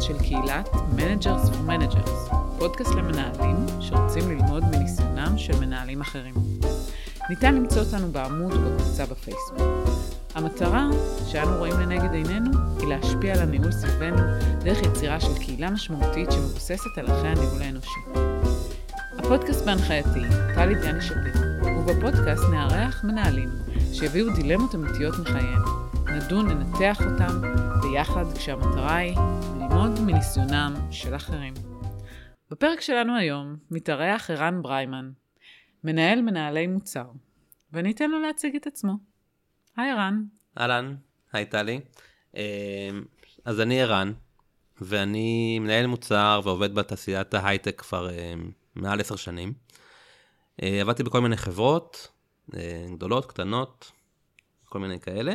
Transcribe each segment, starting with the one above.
פודקאסט של קהילת Managers for Managers, פודקאסט למנהלים שרוצים ללמוד מניסיונם של מנהלים אחרים. ניתן למצוא אותנו בעמוד ובקבוצה בפייסבוק. המטרה שאנו רואים לנגד עינינו היא להשפיע על הניהול סביבנו דרך יצירה של קהילה משמעותית שמבוססת על ערכי הניהול האנושי. הפודקאסט בהנחייתי, טלי דיאני שפיט, ובפודקאסט נארח מנהלים שיביאו דילמות אמיתיות מחייהם. נדון, ננתח אותם ביחד כשהמטרה היא ללמוד מניסיונם של אחרים. בפרק שלנו היום מתארח ערן בריימן, מנהל מנהלי מוצר, ואני אתן לו להציג את עצמו. היי ערן. אהלן, היי טלי. אז אני ערן, ואני מנהל מוצר ועובד בתעשיית ההייטק כבר מעל עשר שנים. עבדתי בכל מיני חברות, גדולות, קטנות, כל מיני כאלה.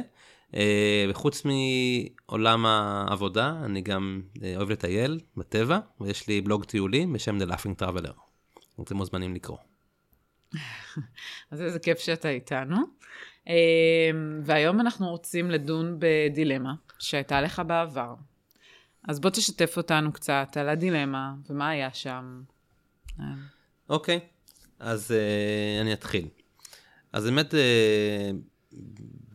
וחוץ מעולם העבודה, אני גם אוהב לטייל בטבע, ויש לי בלוג טיולים בשם The Laughing Traveler. אתם מוזמנים לקרוא. אז איזה כיף שאתה איתנו. והיום אנחנו רוצים לדון בדילמה שהייתה לך בעבר. אז בוא תשתף אותנו קצת על הדילמה ומה היה שם. אוקיי, okay, אז uh, אני אתחיל. אז באמת, uh,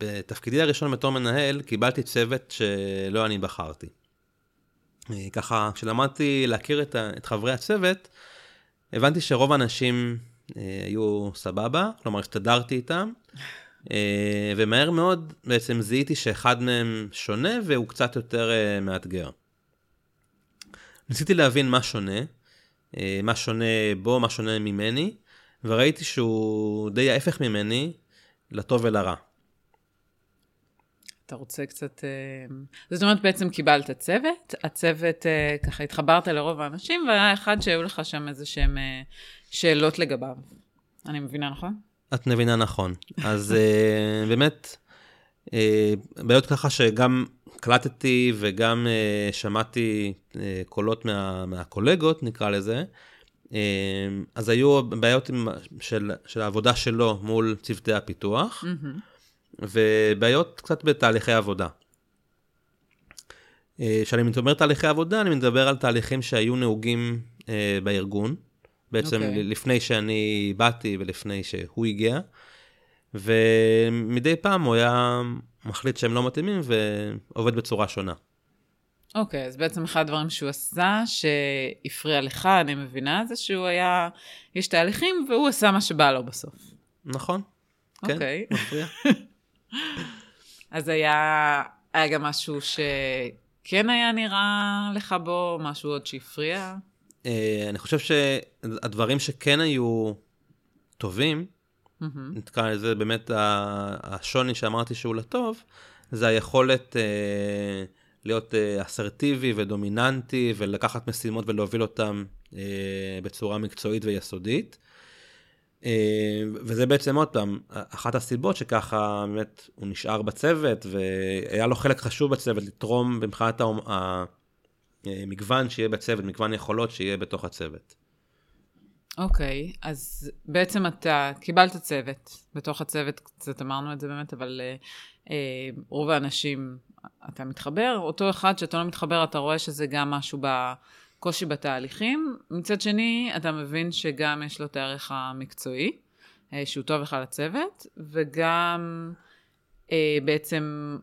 בתפקידי הראשון בתור מנהל, קיבלתי צוות שלא אני בחרתי. ככה, כשלמדתי להכיר את, את חברי הצוות, הבנתי שרוב האנשים אה, היו סבבה, כלומר הסתדרתי איתם, אה, ומהר מאוד בעצם זיהיתי שאחד מהם שונה והוא קצת יותר אה, מאתגר. ניסיתי להבין מה שונה, אה, מה שונה בו, מה שונה ממני, וראיתי שהוא די ההפך ממני, לטוב ולרע. אתה רוצה קצת... זאת אומרת, בעצם קיבלת צוות, הצוות, ככה התחברת לרוב האנשים, והיה אחד שהיו לך שם איזה שהם שאלות לגביו. אני מבינה נכון? את מבינה נכון. אז באמת, בעיות ככה שגם קלטתי וגם שמעתי קולות מה, מהקולגות, נקרא לזה, אז היו בעיות של, של העבודה שלו מול צוותי הפיתוח. Mm-hmm. ובעיות קצת בתהליכי עבודה. כשאני מדבר תהליכי עבודה, אני מדבר על תהליכים שהיו נהוגים אה, בארגון, בעצם okay. אוקיי. לפני שאני באתי ולפני שהוא הגיע, ומדי פעם הוא היה מחליט שהם לא מתאימים ועובד בצורה שונה. אוקיי, okay, אז בעצם אחד הדברים שהוא עשה, שהפריע לך, אני מבינה, זה שהוא היה, יש תהליכים, והוא עשה מה שבא לו בסוף. נכון, כן, okay. מפריע. אז היה, היה גם משהו שכן היה נראה לך בו, משהו עוד שהפריע? Uh, אני חושב שהדברים שכן היו טובים. נתקע לזה באמת השוני שאמרתי שהוא לטוב, זה היכולת uh, להיות uh, אסרטיבי ודומיננטי ולקחת משימות ולהוביל אותן uh, בצורה מקצועית ויסודית. אה, וזה בעצם עוד פעם, אחת הסיבות שככה באמת הוא נשאר בצוות, והיה לו חלק חשוב בצוות לתרום מבחינת המגוון שיהיה בצוות, מגוון יכולות שיהיה בתוך הצוות. אוקיי, okay, אז בעצם אתה קיבלת צוות, בתוך הצוות קצת אמרנו את זה באמת, אבל אה, אה, רוב האנשים, אתה מתחבר, אותו אחד שאתה לא מתחבר, אתה רואה שזה גם משהו ב... קושי בתהליכים. מצד שני, אתה מבין שגם יש לו את הערך המקצועי, אה, שהוא טוב לך לצוות, וגם אה, בעצם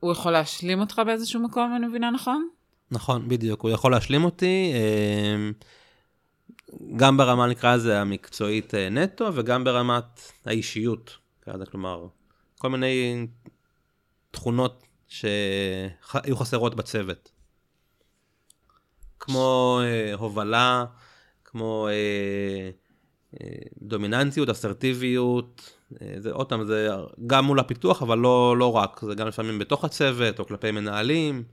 הוא יכול להשלים אותך באיזשהו מקום, אני מבינה נכון? נכון, בדיוק. הוא יכול להשלים אותי, אה, גם ברמה, נקרא לזה, המקצועית נטו, וגם ברמת האישיות. כלומר, כל מיני תכונות שהיו חסרות בצוות. כמו אה, הובלה, כמו אה, אה, דומיננטיות, אסרטיביות, אה, זה עוד פעם, זה גם מול הפיתוח, אבל לא, לא רק, זה גם לפעמים בתוך הצוות או כלפי מנהלים,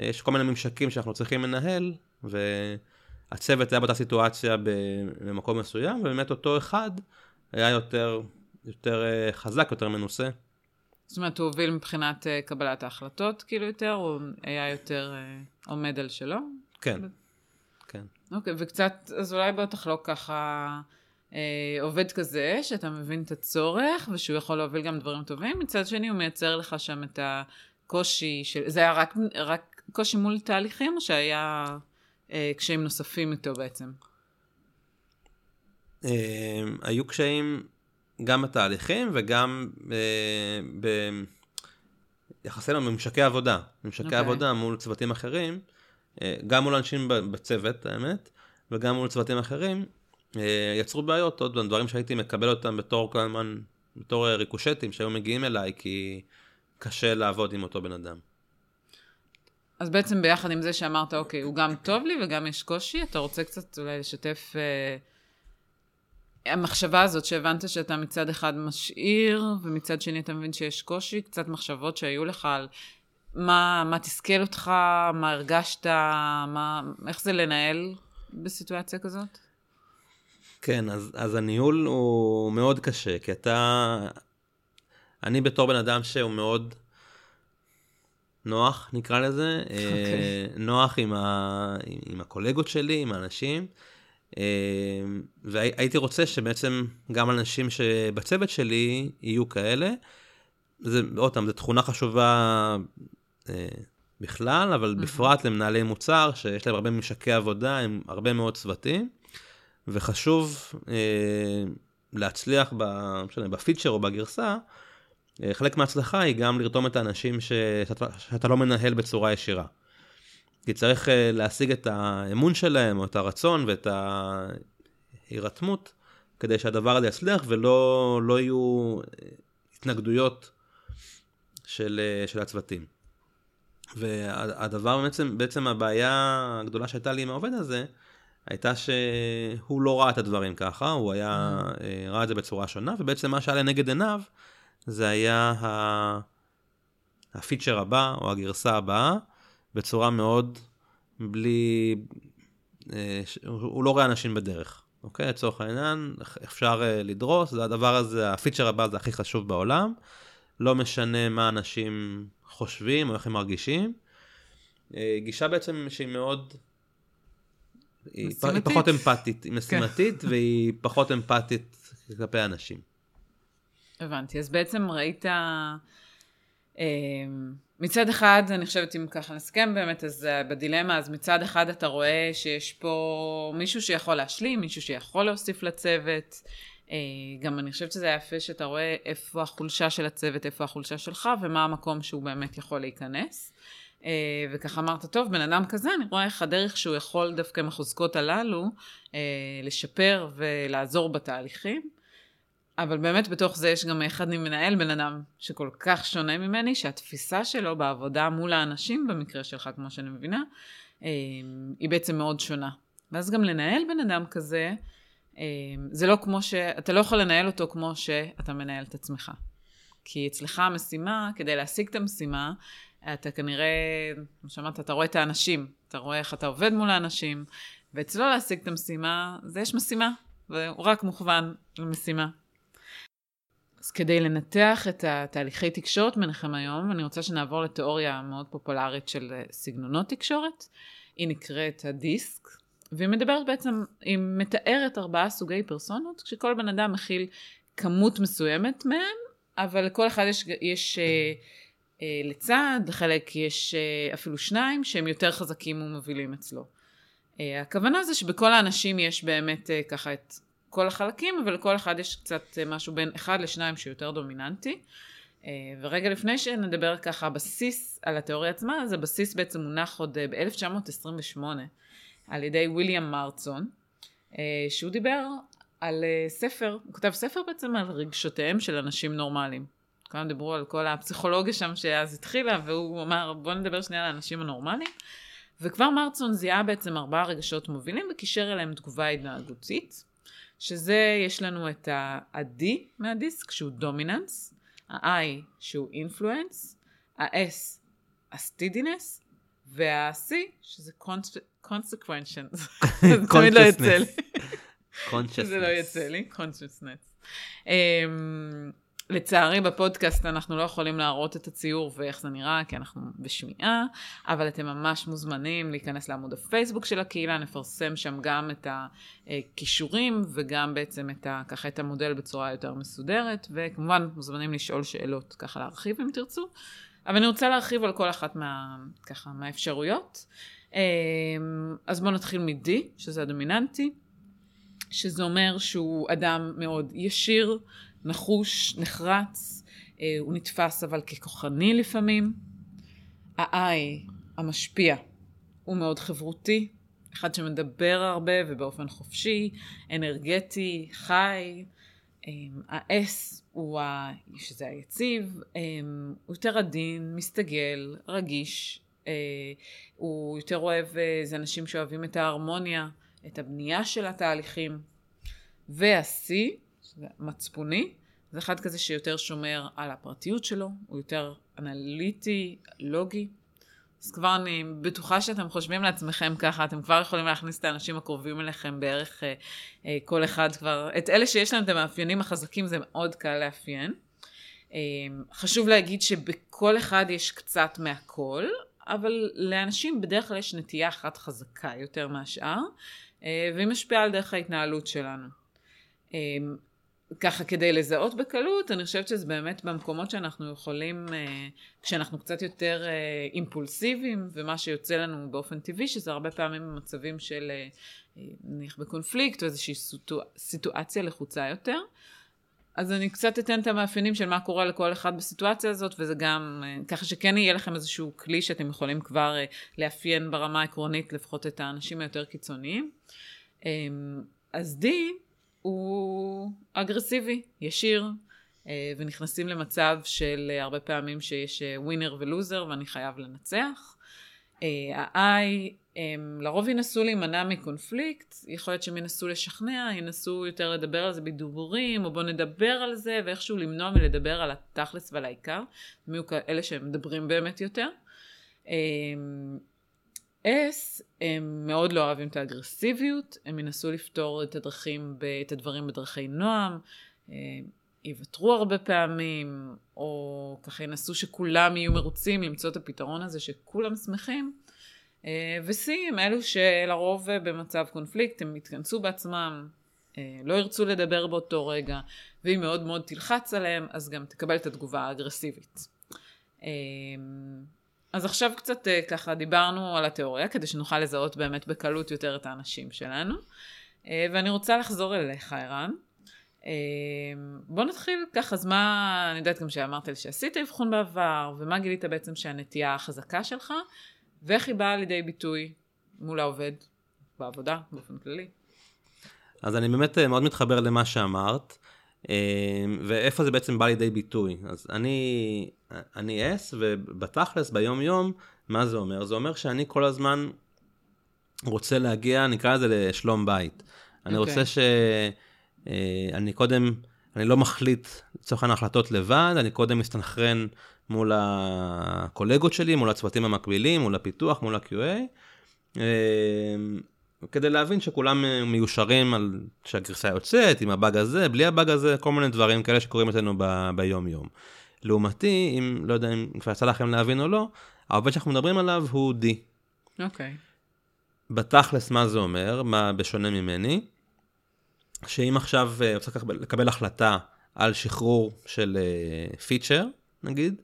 אה, יש כל מיני ממשקים שאנחנו צריכים לנהל, והצוות היה באותה סיטואציה במקום מסוים, ובאמת אותו אחד היה יותר, יותר אה, חזק, יותר מנוסה. זאת אומרת, הוא הוביל מבחינת uh, קבלת ההחלטות, כאילו יותר, הוא היה יותר uh, עומד על שלו? כן. אוקיי, וקצת, אז אולי בוא תחלוק ככה, אה, עובד כזה, שאתה מבין את הצורך, ושהוא יכול להוביל גם דברים טובים, מצד שני הוא מייצר לך שם את הקושי של, זה היה רק, רק קושי מול תהליכים, או שהיה אה, קשיים נוספים איתו בעצם? אה, היו קשיים גם בתהליכים וגם אה, ביחסינו בממשקי עבודה. ממשקי okay. אוקיי. עבודה מול צוותים אחרים, גם מול אנשים בצוות, האמת, וגם מול צוותים אחרים, אה, יצרו בעיות, עוד דברים שהייתי מקבל אותם בתור כל הזמן, בתור ריקושטים שהיו מגיעים אליי, כי קשה לעבוד עם אותו בן אדם. אז בעצם ביחד עם זה שאמרת, אוקיי, הוא גם טוב לי וגם יש קושי, אתה רוצה קצת אולי לשתף... אה, המחשבה הזאת שהבנת שאתה מצד אחד משאיר, ומצד שני אתה מבין שיש קושי, קצת מחשבות שהיו לך על מה, מה תסכל אותך, מה הרגשת, מה, איך זה לנהל בסיטואציה כזאת? כן, אז, אז הניהול הוא מאוד קשה, כי אתה... אני בתור בן אדם שהוא מאוד נוח, נקרא לזה, okay. אה, אוקיי. נוח עם, ה, עם הקולגות שלי, עם האנשים, אה, והייתי רוצה שבעצם גם אנשים שבצוות שלי יהיו כאלה. זה, עוד פעם, זו תכונה חשובה אה, בכלל, אבל mm-hmm. בפרט למנהלי מוצר, שיש להם הרבה ממשקי עבודה עם הרבה מאוד צוותים. וחשוב אה, להצליח ב, משנה, בפיצ'ר או בגרסה, אה, חלק מההצלחה היא גם לרתום את האנשים ש, שאתה, שאתה לא מנהל בצורה ישירה. כי צריך אה, להשיג את האמון שלהם, או את הרצון ואת ההירתמות, כדי שהדבר הזה יצליח ולא לא יהיו אה, התנגדויות של, אה, של הצוותים. והדבר בעצם, בעצם הבעיה הגדולה שהייתה לי עם העובד הזה, הייתה שהוא לא ראה את הדברים ככה, הוא היה, mm. אה, ראה את זה בצורה שונה, ובעצם מה שהיה לנגד עיניו, זה היה הפיצ'ר הבא, או הגרסה הבאה, בצורה מאוד בלי... אה, הוא לא רואה אנשים בדרך, אוקיי? לצורך העניין, אפשר לדרוס, זה הדבר הזה, הפיצ'ר הבא זה הכי חשוב בעולם, לא משנה מה אנשים חושבים או איך הם מרגישים. גישה בעצם שהיא מאוד היא, פחות אמפתית, היא כן. משימתית והיא פחות אמפתית כלפי אנשים. הבנתי, אז בעצם ראית, אה, מצד אחד, אני חושבת אם ככה נסכם באמת, אז אה, בדילמה, אז מצד אחד אתה רואה שיש פה מישהו שיכול להשלים, מישהו שיכול להוסיף לצוות, אה, גם אני חושבת שזה יפה שאתה רואה איפה החולשה של הצוות, איפה החולשה שלך, ומה המקום שהוא באמת יכול להיכנס. אה, וככה אמרת, טוב, בן אדם כזה, אני רואה איך הדרך שהוא יכול דווקא עם החוזקות הללו, אה, לשפר ולעזור בתהליכים. אבל באמת בתוך זה יש גם אחד ממנהל בן אדם שכל כך שונה ממני, שהתפיסה שלו בעבודה מול האנשים, במקרה שלך, כמו שאני מבינה, אה, היא בעצם מאוד שונה. ואז גם לנהל בן אדם כזה, זה לא כמו ש... אתה לא יכול לנהל אותו כמו שאתה מנהל את עצמך. כי אצלך המשימה, כדי להשיג את המשימה, אתה כנראה, כמו שאמרת, אתה רואה את האנשים, אתה רואה איך אתה עובד מול האנשים, ואצלו להשיג את המשימה, זה יש משימה, והוא רק מוכוון למשימה. אז כדי לנתח את התהליכי תקשורת ביניכם היום, אני רוצה שנעבור לתיאוריה מאוד פופולרית של סגנונות תקשורת. היא נקראת הדיסק, והיא מדברת בעצם, היא מתארת ארבעה סוגי פרסונות, כשכל בן אדם מכיל כמות מסוימת מהם, אבל לכל אחד יש, יש אה, לצד, לחלק יש אה, אפילו שניים שהם יותר חזקים ומובילים אצלו. אה, הכוונה זה שבכל האנשים יש באמת ככה את כל החלקים, אבל לכל אחד יש קצת משהו בין אחד לשניים שיותר דומיננטי. ורגע לפני שנדבר ככה בסיס על התיאוריה עצמה, אז הבסיס בעצם מונח עוד ב-1928 על ידי ויליאם מרצון, שהוא דיבר על ספר, הוא כתב ספר בעצם על רגשותיהם של אנשים נורמליים. כולם דיברו על כל הפסיכולוגיה שם שאז התחילה, והוא אמר, בוא נדבר שנייה על האנשים הנורמליים. וכבר מרצון זיהה בעצם ארבעה רגשות מובילים וקישר אליהם תגובה התנהגותית, שזה, יש לנו את ה-D מהדיסק, שהוא דומיננס, ה-I, שהוא אינפלואנס, ה-S, הסטידינס, וה-C, שזה consequential. זה תמיד לא יצא לי. זה לא יצא לי, consciousness. אמ, לצערי בפודקאסט אנחנו לא יכולים להראות את הציור ואיך זה נראה, כי אנחנו בשמיעה, אבל אתם ממש מוזמנים להיכנס לעמוד הפייסבוק של הקהילה, נפרסם שם גם את הכישורים וגם בעצם את ה, ככה את המודל בצורה יותר מסודרת, וכמובן מוזמנים לשאול שאלות, ככה להרחיב אם תרצו. אבל אני רוצה להרחיב על כל אחת מה, ככה, מהאפשרויות. אה, אז בואו נתחיל מ-D, שזה הדומיננטי, שזה אומר שהוא אדם מאוד ישיר, נחוש, נחרץ, אה, הוא נתפס אבל ככוחני לפעמים. ה-I, המשפיע, הוא מאוד חברותי, אחד שמדבר הרבה ובאופן חופשי, אנרגטי, חי. ה-S הוא ה... שזה היציב, הוא יותר עדין, מסתגל, רגיש, אה, הוא יותר אוהב, אה, זה אנשים שאוהבים את ההרמוניה, את הבנייה של התהליכים. וה-C, מצפוני, זה אחד כזה שיותר שומר על הפרטיות שלו, הוא יותר אנליטי, לוגי. אז כבר אני בטוחה שאתם חושבים לעצמכם ככה, אתם כבר יכולים להכניס את האנשים הקרובים אליכם בערך אה, אה, כל אחד כבר, את אלה שיש להם את המאפיינים החזקים זה מאוד קל לאפיין. אה, חשוב להגיד שבכל אחד יש קצת מהכל, אבל לאנשים בדרך כלל יש נטייה אחת חזקה יותר מהשאר, אה, והיא משפיעה על דרך ההתנהלות שלנו. ככה כדי לזהות בקלות, אני חושבת שזה באמת במקומות שאנחנו יכולים, אה, כשאנחנו קצת יותר אה, אימפולסיביים, ומה שיוצא לנו באופן טבעי, שזה הרבה פעמים במצבים של אה, נניח בקונפליקט, או איזושהי סיטואציה לחוצה יותר. אז אני קצת אתן את המאפיינים של מה קורה לכל אחד בסיטואציה הזאת, וזה גם, ככה שכן יהיה לכם איזשהו כלי שאתם יכולים כבר לאפיין ברמה העקרונית לפחות את האנשים היותר קיצוניים. אז די, הוא אגרסיבי, ישיר, אה, ונכנסים למצב של אה, הרבה פעמים שיש ווינר אה, ולוזר ואני חייב לנצח. ה-I הם לרוב ינסו להימנע מקונפליקט, יכול להיות שהם ינסו לשכנע, ינסו יותר לדבר על זה בדיבורים, או בואו נדבר על זה, ואיכשהו למנוע מלדבר על התכלס ועל העיקר, מי הוא כאלה שהם מדברים באמת יותר. S, הם מאוד לא אוהבים את האגרסיביות, הם ינסו לפתור את הדרכים, את הדברים בדרכי נועם, יוותרו הרבה פעמים, או ככה ינסו שכולם יהיו מרוצים למצוא את הפתרון הזה שכולם שמחים. ו-C הם אלו שלרוב במצב קונפליקט הם יתכנסו בעצמם, לא ירצו לדבר באותו רגע, ואם מאוד מאוד תלחץ עליהם, אז גם תקבל את התגובה האגרסיבית. אז עכשיו קצת אה, ככה דיברנו על התיאוריה, כדי שנוכל לזהות באמת בקלות יותר את האנשים שלנו. אה, ואני רוצה לחזור אליך, ערן. אה, בוא נתחיל ככה, אז מה, אני יודעת גם שאמרת לי שעשית אבחון בעבר, ומה גילית בעצם שהנטייה החזקה שלך, ואיך היא באה לידי ביטוי מול העובד בעבודה, באופן כללי. אז אני באמת מאוד מתחבר למה שאמרת. אמ, ואיפה זה בעצם בא לידי ביטוי. אז אני, אני אס, ובתכלס, ביום יום, מה זה אומר? זה אומר שאני כל הזמן רוצה להגיע, נקרא לזה לשלום בית. אני okay. אוקיי. רוצה ש... אה, אני קודם, אני לא מחליט לצורך העניין החלטות לבד, אני קודם מסתנכרן מול הקולגות שלי, מול הצוותים המקבילים, מול הפיתוח, מול ה-QA. כדי להבין שכולם אה, מיושרים על שהגרסה יוצאת, עם הבאג הזה, בלי הבאג הזה, כל מיני דברים כאלה שקורים אצלנו ב- ביום יום. לעומתי, אם, לא יודע אם כבר יצא לכם להבין או לא, העובד שאנחנו מדברים עליו הוא D. אוקיי. Okay. בתכלס, מה זה אומר, מה בשונה ממני, שאם עכשיו אה, רוצה לקבל החלטה על שחרור של פיצ'ר, uh, נגיד,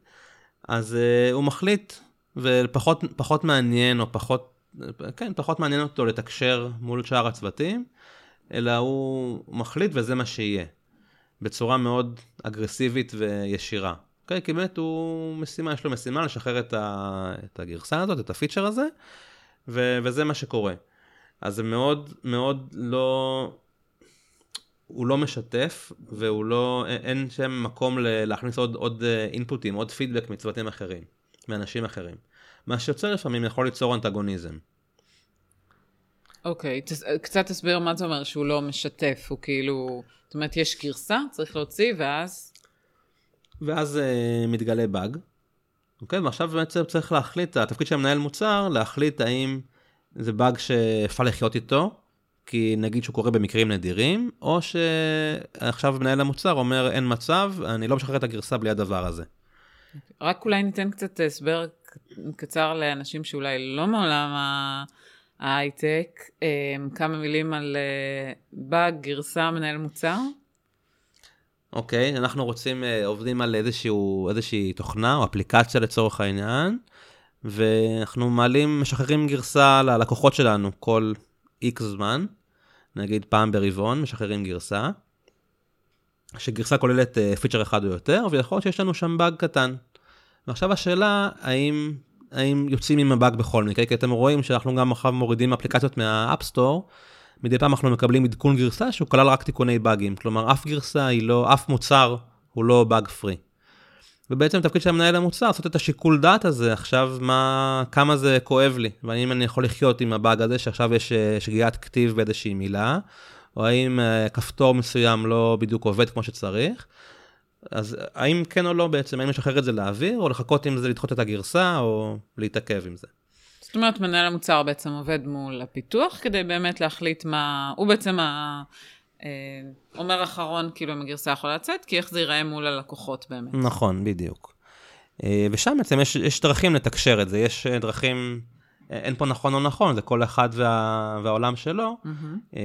אז uh, הוא מחליט, ופחות מעניין או פחות כן, פחות מעניין אותו לתקשר מול שאר הצוותים, אלא הוא מחליט וזה מה שיהיה. בצורה מאוד אגרסיבית וישירה. אוקיי? כי באמת הוא משימה, יש לו משימה לשחרר את, ה, את הגרסה הזאת, את הפיצ'ר הזה, ו, וזה מה שקורה. אז זה מאוד מאוד לא... הוא לא משתף, והוא לא... אין שם מקום להכניס עוד, עוד אינפוטים, עוד פידבק מצוותים אחרים, מאנשים אחרים. מה שיוצר לפעמים יכול ליצור אנטגוניזם. אוקיי, okay, קצת תסביר מה זה אומר שהוא לא משתף, הוא כאילו, זאת אומרת, יש גרסה, צריך להוציא, ואז? ואז uh, מתגלה באג, אוקיי, okay, ועכשיו באמת צריך להחליט, התפקיד של המנהל מוצר, להחליט האם זה באג שאפשר לחיות איתו, כי נגיד שהוא קורה במקרים נדירים, או שעכשיו מנהל המוצר אומר, אין מצב, אני לא משחרר את הגרסה בלי הדבר הזה. רק אולי ניתן קצת הסבר קצר לאנשים שאולי לא מעולם ההייטק, כמה מילים על באג, גרסה, מנהל מוצר. אוקיי, אנחנו רוצים, אה, עובדים על איזשהו, איזושהי תוכנה או אפליקציה לצורך העניין, ואנחנו מעלים, משחררים גרסה ללקוחות שלנו כל איקס זמן, נגיד פעם ברבעון, משחררים גרסה, שגרסה כוללת אה, פיצ'ר אחד או יותר, ויכול להיות שיש לנו שם באג קטן. ועכשיו השאלה, האם, האם יוצאים עם הבאג בכל מקרה, כי אתם רואים שאנחנו גם עכשיו מורידים אפליקציות מה App Store, מדי פעם אנחנו מקבלים עדכון גרסה שהוא כולל רק תיקוני באגים, כלומר אף גרסה היא לא, אף מוצר הוא לא bug free. ובעצם תפקיד של המנהל המוצר לעשות את השיקול דעת הזה עכשיו מה כמה זה כואב לי והאם אני יכול לחיות עם הבאג הזה שעכשיו יש אה, שגיאת כתיב באיזושהי מילה או האם uh, כפתור מסוים לא בדיוק עובד כמו שצריך. אז האם כן או לא בעצם, האם לשחרר את זה לאוויר, או לחכות עם זה, לדחות את הגרסה, או להתעכב עם זה. זאת אומרת, מנהל המוצר בעצם עובד מול הפיתוח, כדי באמת להחליט מה... הוא בעצם ה... אה, אומר אחרון, כאילו, אם הגרסה יכולה לצאת, כי איך זה ייראה מול הלקוחות באמת. נכון, בדיוק. אה, ושם בעצם יש, יש דרכים לתקשר את זה, יש דרכים אין פה נכון או נכון, זה כל אחד וה, והעולם שלו, mm-hmm.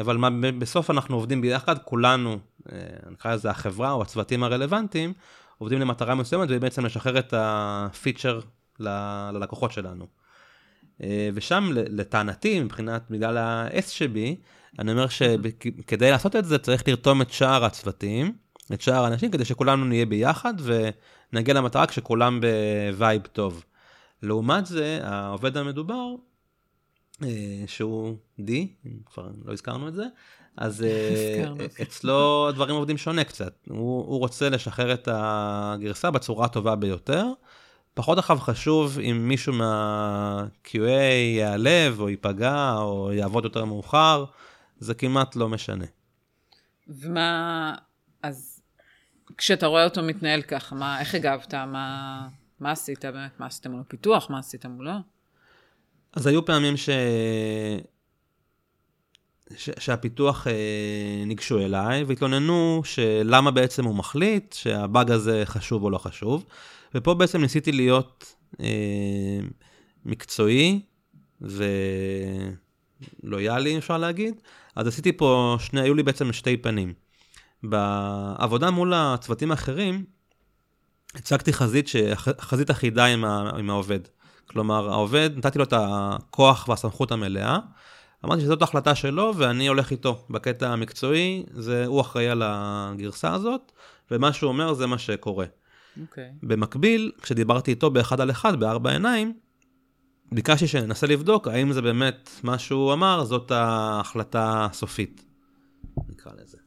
אבל מה, בסוף אנחנו עובדים ביחד, כולנו, אה, נקרא לזה החברה או הצוותים הרלוונטיים, עובדים למטרה מסוימת ובעצם לשחרר את הפיצ'ר ללקוחות שלנו. אה, ושם לטענתי, מבחינת בגלל ה-S שבי, אני אומר שכדי לעשות את זה צריך לרתום את שאר הצוותים, את שאר האנשים, כדי שכולנו נהיה ביחד ונגיע למטרה כשכולם ב vibe טוב. לעומת זה, העובד המדובר, אה, שהוא D, כבר לא הזכרנו את זה, אז אה, אצלו הדברים עובדים שונה קצת. הוא, הוא רוצה לשחרר את הגרסה בצורה הטובה ביותר. פחות עכשיו חשוב אם מישהו מה-QA ייעלב או ייפגע או יעבוד יותר מאוחר, זה כמעט לא משנה. ומה, אז כשאתה רואה אותו מתנהל ככה, מה, איך הגבת? מה... מה עשית באמת? מה עשית מול הפיתוח? מה עשית מולו? אז היו פעמים ש... ש... שהפיתוח אה, ניגשו אליי והתלוננו שלמה בעצם הוא מחליט שהבאג הזה חשוב או לא חשוב. ופה בעצם ניסיתי להיות אה, מקצועי ולויאלי אפשר להגיד. אז עשיתי פה שני, היו לי בעצם שתי פנים. בעבודה מול הצוותים האחרים, הצגתי חזית, ש... חזית אחידה עם, ה... עם העובד. כלומר, העובד, נתתי לו את הכוח והסמכות המלאה. אמרתי שזאת החלטה שלו ואני הולך איתו בקטע המקצועי, זה, הוא אחראי על הגרסה הזאת, ומה שהוא אומר זה מה שקורה. Okay. אוקיי. במקביל, כשדיברתי איתו באחד על אחד, בארבע עיניים, ביקשתי שננסה לבדוק האם זה באמת מה שהוא אמר, זאת ההחלטה הסופית, נקרא לזה.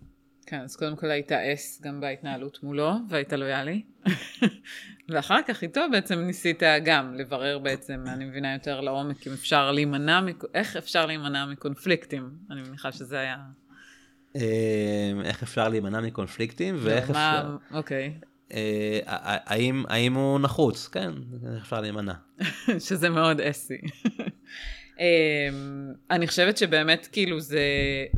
כן, אז קודם כל היית אס גם בהתנהלות מולו, והיית לויאלי. ואחר כך איתו בעצם ניסית גם לברר בעצם, אני מבינה יותר לעומק, אם אפשר להימנע, איך אפשר להימנע מקונפליקטים? אני מניחה שזה היה... אמ, איך אפשר להימנע מקונפליקטים, לא, ואיך אפשר... אוקיי. אה, האם, האם הוא נחוץ? כן, איך אפשר להימנע. שזה מאוד אסי. אמ, אני חושבת שבאמת כאילו זה,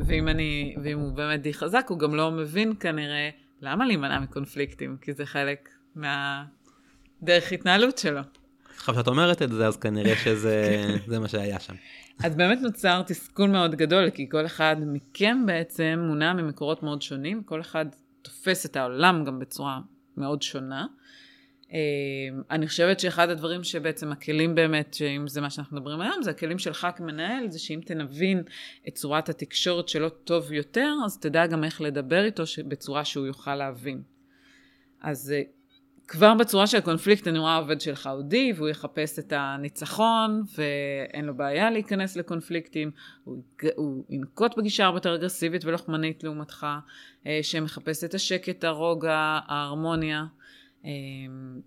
ואם אני, ואם הוא באמת די חזק, הוא גם לא מבין כנראה למה להימנע מקונפליקטים, כי זה חלק מהדרך התנהלות שלו. עכשיו שאת אומרת את זה, אז כנראה שזה מה שהיה שם. אז באמת נוצר תסכול מאוד גדול, כי כל אחד מכם בעצם מונע ממקורות מאוד שונים, כל אחד תופס את העולם גם בצורה מאוד שונה. אמ, אני חושבת שאחד הדברים שבעצם הכלים באמת, שאם זה מה שאנחנו מדברים היום, זה הכלים שלך כמנהל, זה שאם תנבין את צורת התקשורת שלו טוב יותר, אז תדע גם איך לדבר איתו בצורה שהוא יוכל להבין. אז אה, כבר בצורה של הקונפליקט אני רואה העובד שלך אודי, והוא יחפש את הניצחון, ואין לו בעיה להיכנס לקונפליקטים, הוא, הוא ינקוט בגישה הרבה יותר אגרסיבית ולוחמנית לעומתך, אה, שמחפש את השקט, הרוגע, ההרמוניה. אמ,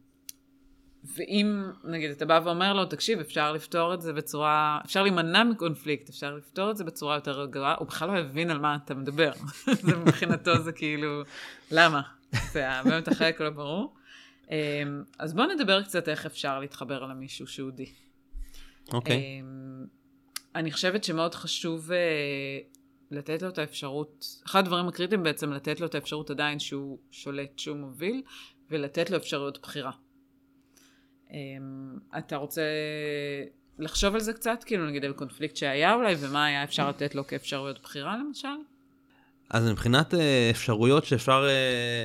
ואם נגיד אתה בא ואומר לו, תקשיב, אפשר לפתור את זה בצורה, אפשר להימנע מקונפליקט, אפשר לפתור את זה בצורה יותר רגועה, הוא בכלל לא הבין על מה אתה מדבר. זה מבחינתו זה כאילו, למה? זה באמת החלק לא ברור. אמ, אז בואו נדבר קצת איך אפשר להתחבר למישהו שהוא די. אוקיי. Okay. אני חושבת שמאוד חשוב אה, לתת לו את האפשרות, אחד הדברים הקריטיים בעצם לתת לו את האפשרות עדיין שהוא שולט, שהוא מוביל, ולתת לו אפשרויות בחירה. אמ, אתה רוצה לחשוב על זה קצת? כאילו נגיד על קונפליקט שהיה אולי, ומה היה אפשר לתת לו כאפשרויות בחירה למשל? אז מבחינת אפשרויות שאפשר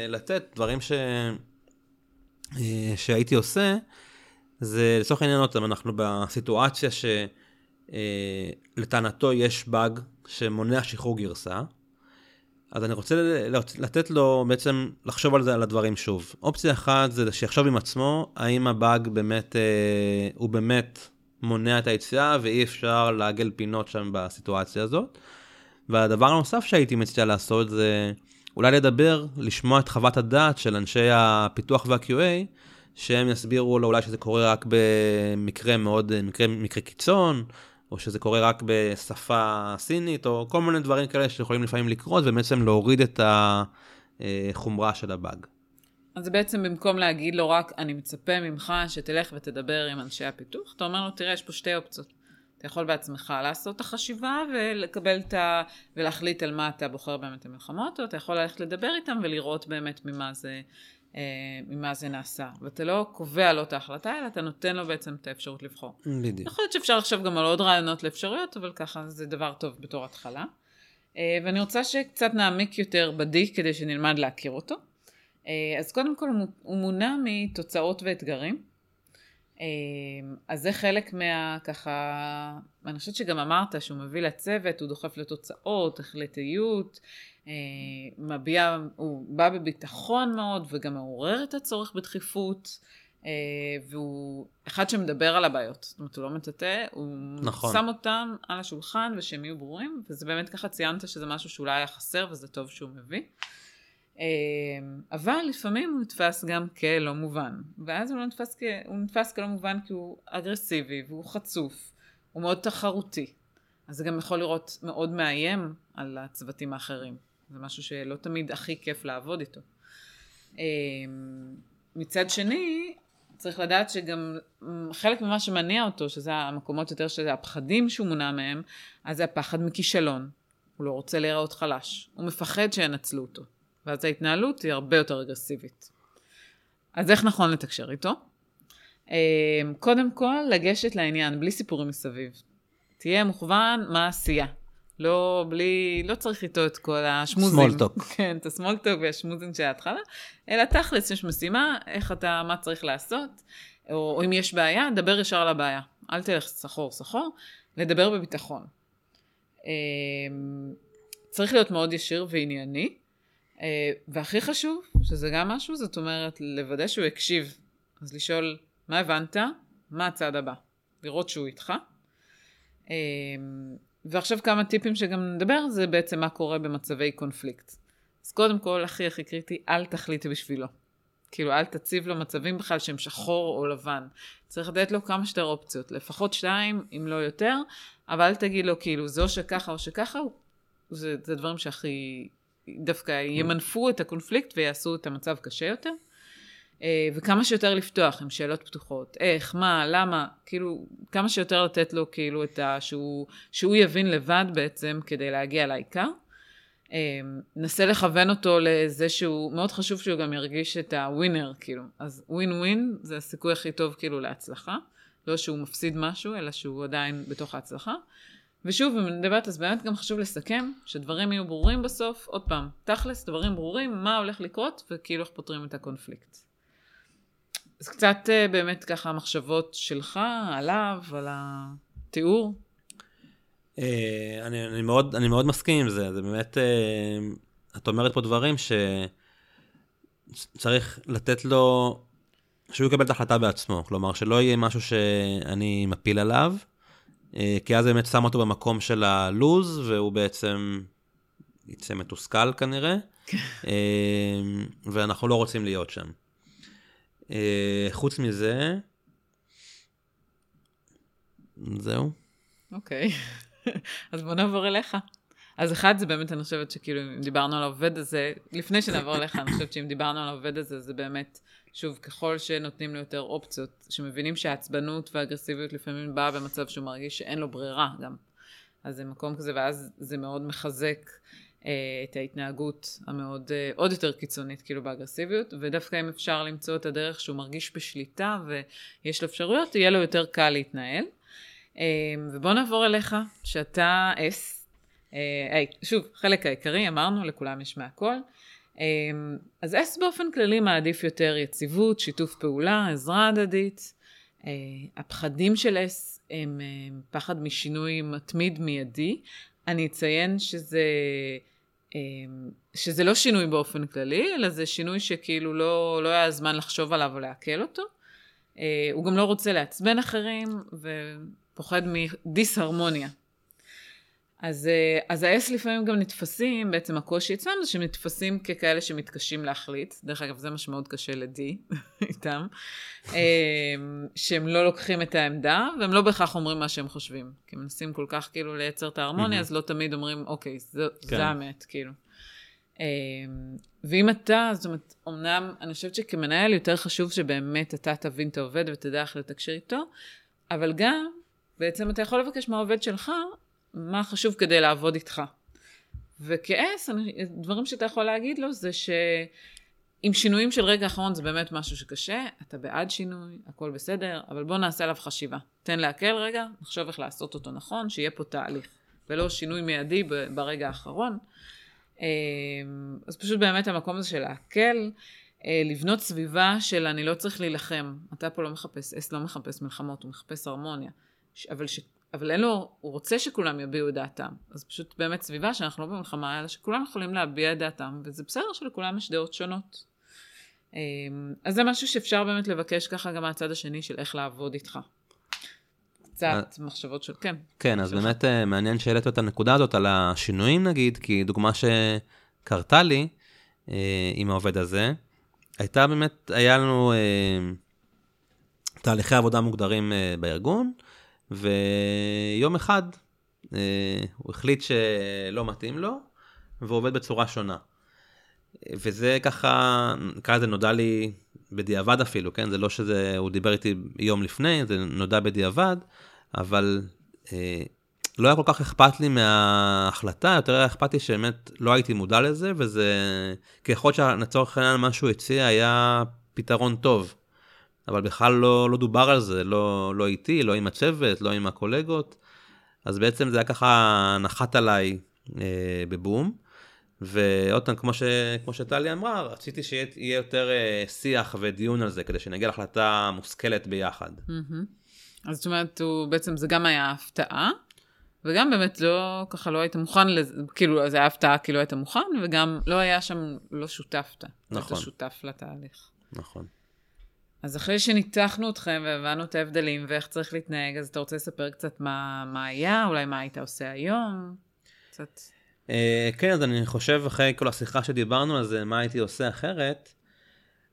לתת, דברים ש... שהייתי עושה, זה לצורך העניין אותם, אנחנו בסיטואציה שלטענתו יש באג שמונע שחרור גרסה, אז אני רוצה לתת לו בעצם לחשוב על זה, על הדברים שוב. אופציה אחת זה שיחשוב עם עצמו, האם הבאג באמת, אה, הוא באמת מונע את היציאה ואי אפשר לעגל פינות שם בסיטואציה הזאת. והדבר הנוסף שהייתי מציע לעשות זה אולי לדבר, לשמוע את חוות הדעת של אנשי הפיתוח וה-QA, שהם יסבירו לו אולי שזה קורה רק במקרה מאוד, מקרה, מקרה קיצון, או שזה קורה רק בשפה סינית, או כל מיני דברים כאלה שיכולים לפעמים לקרות, ובעצם להוריד את החומרה של הבאג. אז בעצם במקום להגיד לו רק, אני מצפה ממך שתלך ותדבר עם אנשי הפיתוח, אתה אומר לו, תראה, יש פה שתי אופציות. אתה יכול בעצמך לעשות את החשיבה ולקבל את ה... ולהחליט על מה אתה בוחר באמת את המלחמות, או אתה יכול ללכת לדבר איתם ולראות באמת ממה זה אה, ממה זה נעשה. ואתה לא קובע לו את ההחלטה, אלא אתה נותן לו בעצם את האפשרות לבחור. בדיוק. יכול להיות שאפשר לחשוב גם על עוד רעיונות לאפשרויות, אבל ככה זה דבר טוב בתור התחלה. אה, ואני רוצה שקצת נעמיק יותר בדי כדי שנלמד להכיר אותו. אה, אז קודם כל הוא מונע מתוצאות ואתגרים. אז זה חלק מה... ככה... אני חושבת שגם אמרת שהוא מביא לצוות, הוא דוחף לתוצאות, החלטיות, מביע, הוא בא בביטחון מאוד וגם מעורר את הצורך בדחיפות. אה, והוא אחד שמדבר על הבעיות, זאת אומרת הוא לא מטאטא, הוא נכון. שם אותם על השולחן ושהם יהיו ברורים, וזה באמת ככה ציינת שזה משהו שאולי היה חסר וזה טוב שהוא מביא. אה, אבל לפעמים הוא נתפס גם כלא מובן, ואז הוא, לא נתפס, כ... הוא נתפס כלא מובן כי הוא אגרסיבי והוא חצוף, הוא מאוד תחרותי, אז זה גם יכול לראות מאוד מאיים על הצוותים האחרים. זה משהו שלא תמיד הכי כיף לעבוד איתו. אמ, מצד שני, צריך לדעת שגם חלק ממה שמניע אותו, שזה המקומות יותר שזה הפחדים שהוא מונע מהם, אז זה הפחד מכישלון. הוא לא רוצה להיראות חלש. הוא מפחד שינצלו אותו. ואז ההתנהלות היא הרבה יותר אגרסיבית. אז איך נכון לתקשר איתו? אמ, קודם כל, לגשת לעניין, בלי סיפורים מסביב. תהיה מוכוון מה העשייה. לא, בלי, לא צריך איתו את כל השמוזים. סמולטוק. כן, את הסמולטוק והשמוזים של ההתחלה, אלא תכלס, יש משימה, איך אתה, מה צריך לעשות, או, או אם יש בעיה, דבר ישר על הבעיה. אל תלך סחור סחור, לדבר בביטחון. אמ, צריך להיות מאוד ישיר וענייני, אה, והכי חשוב, שזה גם משהו, זאת אומרת, לוודא שהוא הקשיב. אז לשאול, מה הבנת? מה הצעד הבא? לראות שהוא איתך. ועכשיו כמה טיפים שגם נדבר, זה בעצם מה קורה במצבי קונפליקט. אז קודם כל, הכי הכי קריטי, אל תחליט בשבילו. כאילו, אל תציב לו מצבים בכלל שהם שחור או לבן. צריך לתת לו כמה שיותר אופציות, לפחות שתיים, אם לא יותר, אבל אל תגיד לו, כאילו, זו שככה או שככה, זה, זה דברים שהכי דווקא ימנפו את הקונפליקט ויעשו את המצב קשה יותר. אה, וכמה שיותר לפתוח עם שאלות פתוחות, איך, מה, למה, כאילו, כמה שיותר לתת לו כאילו את ה... שהוא, שהוא יבין לבד בעצם כדי להגיע לעיקר. אה, נסה לכוון אותו לזה שהוא, מאוד חשוב שהוא גם ירגיש את הווינר, כאילו. אז ווין ווין זה הסיכוי הכי טוב כאילו להצלחה. לא שהוא מפסיד משהו, אלא שהוא עדיין בתוך ההצלחה. ושוב, אם אני מדברת, אז באמת גם חשוב לסכם, שדברים יהיו ברורים בסוף. עוד פעם, תכלס, דברים ברורים, מה הולך לקרות, וכאילו איך פותרים את הקונפליקט. אז קצת אה, באמת ככה מחשבות שלך עליו, על התיאור. אה, אני, אני, מאוד, אני מאוד מסכים עם זה, זה באמת, אה, את אומרת פה דברים שצריך לתת לו, שהוא יקבל את ההחלטה בעצמו, כלומר שלא יהיה משהו שאני מפיל עליו, כי אז באמת שם אותו במקום של הלוז, והוא בעצם יצא מתוסכל כנראה, כן. ואנחנו לא רוצים להיות שם. אה, חוץ מזה, זהו. אוקיי, אז בוא נעבור אליך. אז אחד זה באמת, אני חושבת שכאילו, אם דיברנו על העובד הזה, לפני שנעבור אליך, אני חושבת שאם דיברנו על העובד הזה, זה באמת, שוב, ככל שנותנים לו יותר אופציות, שמבינים שהעצבנות והאגרסיביות לפעמים באה במצב שהוא מרגיש שאין לו ברירה גם. אז זה מקום כזה, ואז זה מאוד מחזק את ההתנהגות המאוד, אה, עוד יותר קיצונית, כאילו באגרסיביות, ודווקא אם אפשר למצוא את הדרך שהוא מרגיש בשליטה ויש לו אפשרויות, יהיה לו יותר קל להתנהל. אה, ובוא נעבור אליך, שאתה אס, אה, שוב, חלק העיקרי, אמרנו, לכולם יש מהכל. אה, אז S באופן כללי מעדיף יותר יציבות, שיתוף פעולה, עזרה הדדית. אה, הפחדים של S הם אה, פחד משינוי מתמיד מיידי. אני אציין שזה, אה, שזה לא שינוי באופן כללי, אלא זה שינוי שכאילו לא, לא היה זמן לחשוב עליו או לעכל אותו. אה, הוא גם לא רוצה לעצבן אחרים ופוחד מדיסהרמוניה. אז, אה, אז ה-S לפעמים גם נתפסים, בעצם הקושי אצלם זה שהם נתפסים ככאלה שמתקשים להחליט. דרך אגב, זה מה שמאוד קשה ל-D איתם. אה, שהם לא לוקחים את העמדה, והם לא בהכרח אומרים מה שהם חושבים. כי הם מנסים כל כך כאילו לייצר את ההרמוניה, אז לא תמיד אומרים, אוקיי, זה, כן. זה האמת, כאילו. אה, ואם אתה, זאת אומרת, אמנם אני חושבת שכמנהל יותר חשוב שבאמת אתה תבין את העובד ותדע איך לתקשר איתו, אבל גם, בעצם אתה יכול לבקש מהעובד שלך מה חשוב כדי לעבוד איתך. וכעס, דברים שאתה יכול להגיד לו זה שעם שינויים של רגע אחרון זה באמת משהו שקשה, אתה בעד שינוי, הכל בסדר, אבל בוא נעשה עליו חשיבה. תן להקל רגע, נחשוב איך לעשות אותו נכון, שיהיה פה תהליך, ולא שינוי מיידי ברגע האחרון. אמ, אז פשוט באמת המקום הזה של להקל, אה, לבנות סביבה של אני לא צריך להילחם. אתה פה לא מחפש, אס לא מחפש מלחמות, הוא מחפש הרמוניה. אבל ש, אבל אין לו, הוא רוצה שכולם יביעו את דעתם. אז פשוט באמת סביבה שאנחנו לא במלחמה, אלא שכולם יכולים להביע את דעתם, וזה בסדר שלכולם יש דעות שונות. אמ, אז זה משהו שאפשר באמת לבקש ככה גם מהצד השני של איך לעבוד איתך. קצת אה, מחשבות של, כן. כן, אז באמת אה, מעניין שהעלית את הנקודה הזאת על השינויים נגיד, כי דוגמה שקרתה לי אה, עם העובד הזה, הייתה באמת, היה לנו תהליכי עבודה מוגדרים בארגון, ויום אחד אה, הוא החליט שלא מתאים לו, והוא עובד בצורה שונה. וזה ככה, נקרא לזה נודע לי בדיעבד אפילו, כן? זה לא שזה, הוא דיבר איתי יום לפני, זה נודע בדיעבד, אבל אה, לא היה כל כך אכפת לי מההחלטה, יותר היה אכפת לי שבאמת לא הייתי מודע לזה, וזה, ככל שלצורך העניין מה שהוא הציע היה פתרון טוב. אבל בכלל לא, לא דובר על זה, לא, לא איתי, לא עם הצוות, לא עם הקולגות. אז בעצם זה היה ככה נחת עליי אה, בבום. ועוד פעם, כמו, ש, כמו שטלי אמרה, רציתי שיהיה יותר אה, שיח ודיון על זה, כדי שנגיע להחלטה מושכלת ביחד. Mm-hmm. אז זאת אומרת, הוא, בעצם זה גם היה הפתעה, וגם באמת לא, ככה לא היית מוכן לזה, כאילו, זה היה הפתעה כי לא היית מוכן, וגם לא היה שם, לא שותפת. נכון. היית שותף לתהליך. נכון. אז אחרי שניתחנו אתכם והבנו את ההבדלים ואיך צריך להתנהג, אז אתה רוצה לספר קצת מה, מה היה, אולי מה היית עושה היום? קצת... Uh, כן, אז אני חושב אחרי כל השיחה שדיברנו על זה, מה הייתי עושה אחרת,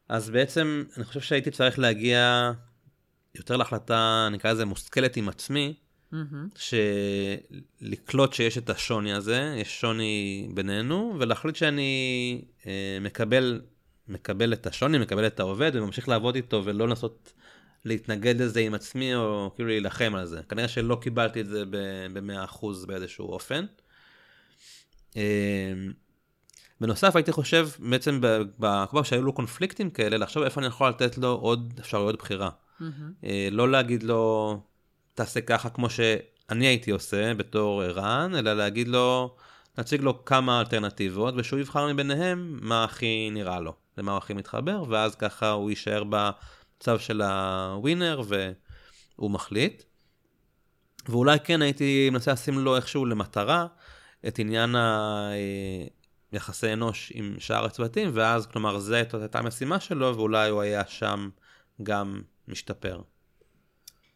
אז בעצם אני חושב שהייתי צריך להגיע יותר להחלטה, נקרא לזה מושכלת עם עצמי, mm-hmm. שלקלוט שיש את השוני הזה, יש שוני בינינו, ולהחליט שאני uh, מקבל מקבל את השוני, מקבל את העובד וממשיך לעבוד איתו ולא לנסות להתנגד לזה עם עצמי או כאילו להילחם על זה. כנראה שלא קיבלתי את זה ב-100% באיזשהו אופן. אמ, בנוסף הייתי חושב בעצם בכל שהיו לו קונפליקטים כאלה לחשוב איפה אני יכול לתת לו עוד אפשרויות בחירה. Mm-hmm. לא להגיד לו תעשה ככה כמו שאני הייתי עושה בתור ערן אלא להגיד לו להציג לו כמה אלטרנטיבות ושהוא יבחר מביניהם מה הכי נראה לו. למה הוא הכי מתחבר, ואז ככה הוא יישאר בצו של הווינר והוא מחליט. ואולי כן הייתי מנסה לשים לו איכשהו למטרה את עניין היחסי אה, אנוש עם שאר הצוותים, ואז כלומר זה הייתה המשימה שלו, ואולי הוא היה שם גם משתפר.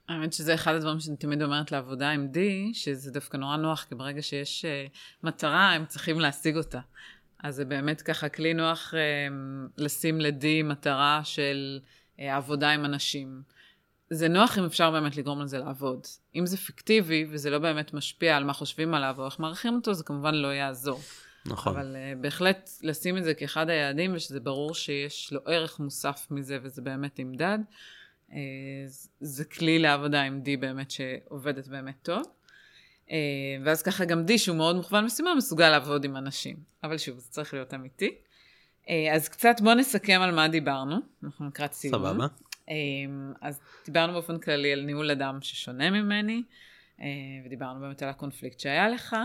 האמת שזה אחד הדברים שאני תמיד אומרת לעבודה עם די, שזה דווקא נורא נוח, כי ברגע שיש uh, מטרה, הם צריכים להשיג אותה. אז זה באמת ככה כלי נוח אה, לשים לדי מטרה של אה, עבודה עם אנשים. זה נוח אם אפשר באמת לגרום לזה לעבוד. אם זה פיקטיבי וזה לא באמת משפיע על מה חושבים עליו או איך מעריכים אותו, זה כמובן לא יעזור. נכון. אבל uh, בהחלט לשים את זה כאחד היעדים, ושזה ברור שיש לו ערך מוסף מזה וזה באמת נמדד. Uh, זה כלי לעבודה עם די באמת שעובדת באמת טוב. אה, ואז ככה גם די, שהוא מאוד מוכוון משימה, מסוגל לעבוד עם אנשים. אבל שוב, זה צריך להיות אמיתי. אה, אז קצת בואו נסכם על מה דיברנו, אנחנו לקראת סיום. סבבה. אה, אז דיברנו באופן כללי על ניהול אדם ששונה ממני, ודיברנו באמת על הקונפליקט שהיה לך.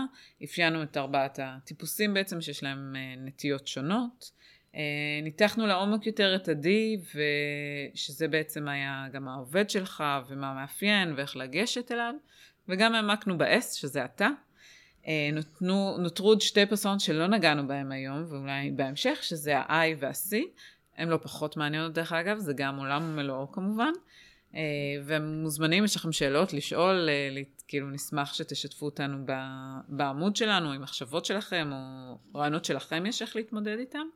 אפיינו את ארבעת הטיפוסים בעצם, שיש להם נטיות שונות. ניתחנו לעומק יותר את ה-D, ושזה בעצם היה גם העובד שלך, ומה מאפיין, ואיך לגשת אליו. וגם העמקנו ב-S, שזה אתה. אה, נותנו, נותרו עוד שתי פרסונות שלא נגענו בהם היום, ואולי בהמשך, שזה ה-I וה-C. הן לא פחות מעניינות דרך אגב, זה גם עולם ומלואו כמובן. אה, והם מוזמנים, יש לכם שאלות לשאול, אה, כאילו נשמח שתשתפו אותנו בעמוד שלנו, עם מחשבות שלכם, או רעיונות שלכם יש איך להתמודד איתם.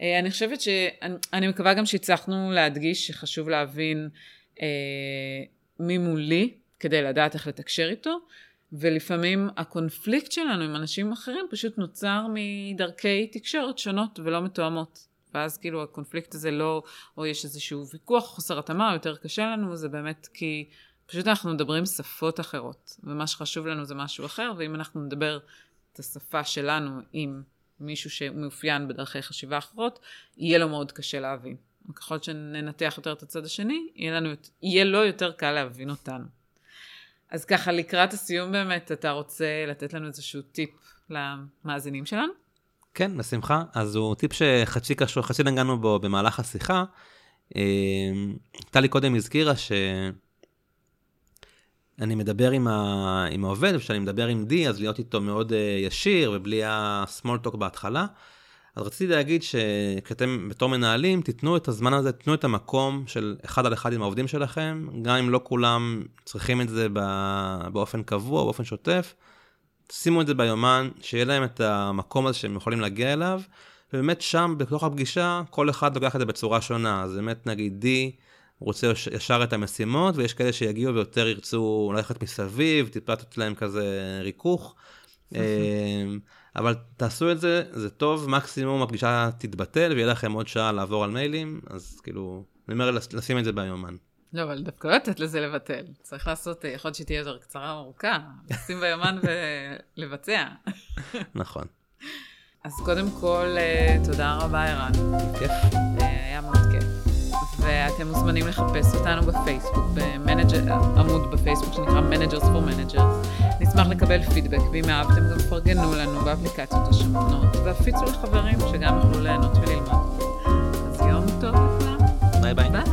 אני חושבת שאני מקווה גם שהצלחנו להדגיש שחשוב להבין מי מולי, כדי לדעת איך לתקשר איתו, ולפעמים הקונפליקט שלנו עם אנשים אחרים פשוט נוצר מדרכי תקשורת שונות ולא מתואמות. ואז כאילו הקונפליקט הזה לא, או יש איזשהו ויכוח, חוסר התאמה, יותר קשה לנו, זה באמת כי פשוט אנחנו מדברים שפות אחרות, ומה שחשוב לנו זה משהו אחר, ואם אנחנו נדבר את השפה שלנו עם מישהו שמאופיין בדרכי חשיבה אחרות, יהיה לו מאוד קשה להבין. וככל שננתח יותר את הצד השני, יהיה, לנו, יהיה לו יותר קל להבין אותנו. אז ככה, לקראת הסיום באמת, אתה רוצה לתת לנו איזשהו טיפ למאזינים שלנו? כן, בשמחה. אז הוא טיפ שחצי קשור, חצי נגענו בו במהלך השיחה. אה, טלי קודם הזכירה שאני מדבר עם, ה... עם העובד, וכשאני מדבר עם די, אז להיות איתו מאוד אה, ישיר ובלי ה-small talk בהתחלה. אז רציתי להגיד שכשאתם בתור מנהלים, תיתנו את הזמן הזה, תיתנו את המקום של אחד על אחד עם העובדים שלכם, גם אם לא כולם צריכים את זה באופן קבוע, באופן שוטף, שימו את זה ביומן, שיהיה להם את המקום הזה שהם יכולים להגיע אליו, ובאמת שם, בתוך הפגישה, כל אחד לוקח את זה בצורה שונה. אז באמת, נגיד, די, רוצה ישר את המשימות, ויש כאלה שיגיעו ויותר ירצו ללכת מסביב, טיפה לתת להם כזה ריכוך. אבל תעשו את זה, זה טוב, מקסימום הפגישה תתבטל ויהיה לכם עוד שעה לעבור על מיילים, אז כאילו, אני אומר לשים את זה ביומן. לא, אבל דווקא לא לתת לזה לבטל. צריך לעשות, יכול להיות שתהיה יותר קצרה או ארוכה, לשים ביומן ולבצע. נכון. אז קודם כל, אה, תודה רבה, ערן. כיף. אה, היה מאוד כיף. ואתם מוזמנים לחפש אותנו בפייסבוק, במנג'ר, עמוד בפייסבוק שנקרא Managers for Managers. נשמח לקבל פידבק, ואם אהבתם גם פרגנו לנו באפליקציות השונות, והפיצו לחברים שגם יוכלו ליהנות וללמוד. אז יום טוב לכולם. ביי ביי. ביי.